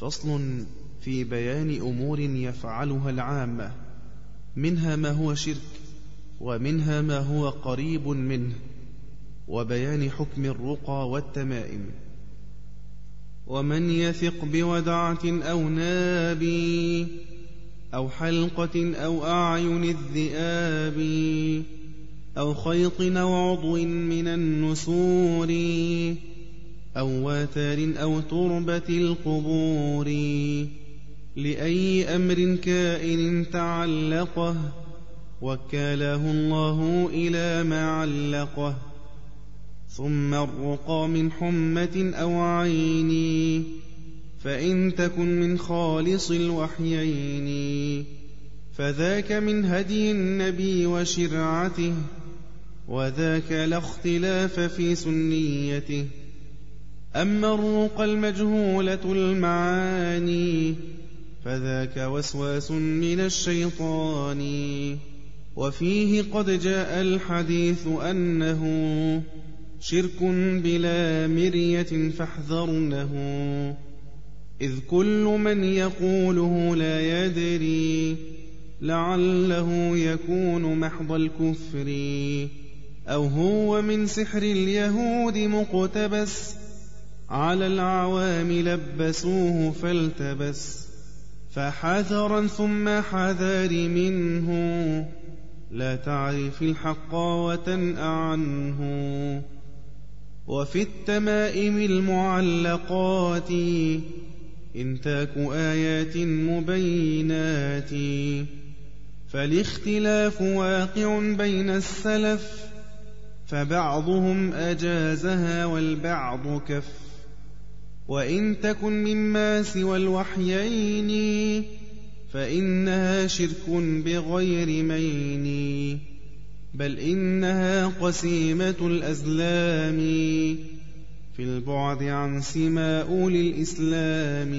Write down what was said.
فصل في بيان أمور يفعلها العامة. منها ما هو شرك ومنها ما هو قريب منه وبيان حكم الرقى والتمائم. ومن يثق بودعة أو ناب أو حلقة أو أعين الذئاب أو خيط أو عضو من النسور أو واتر أو تربة القبور لأي أمر كائن تعلقه وكاله الله إلى ما علقه ثم الرقى من حمة أو عين فإن تكن من خالص الوحيين فذاك من هدي النبي وشرعته وذاك لا اختلاف في سنيته أما الرقى المجهولة المعاني فذاك وسواس من الشيطان وفيه قد جاء الحديث أنه شرك بلا مرية فاحذرنه إذ كل من يقوله لا يدري لعله يكون محض الكفر أو هو من سحر اليهود مقتبس على العوام لبسوه فالتبس فحذرا ثم حذر منه. لا تعرف الحق وتنأ عنه وفي التمائم المعلقات إنتاك آيات مبينات. فالاختلاف واقع بين السلف فبعضهم أجازها والبعض كف. وإن تكن مما سوى الوحيين فإنها شرك بغير مين. بل إنها قسيمة الأزلام في البعد عن سماء للإسلام.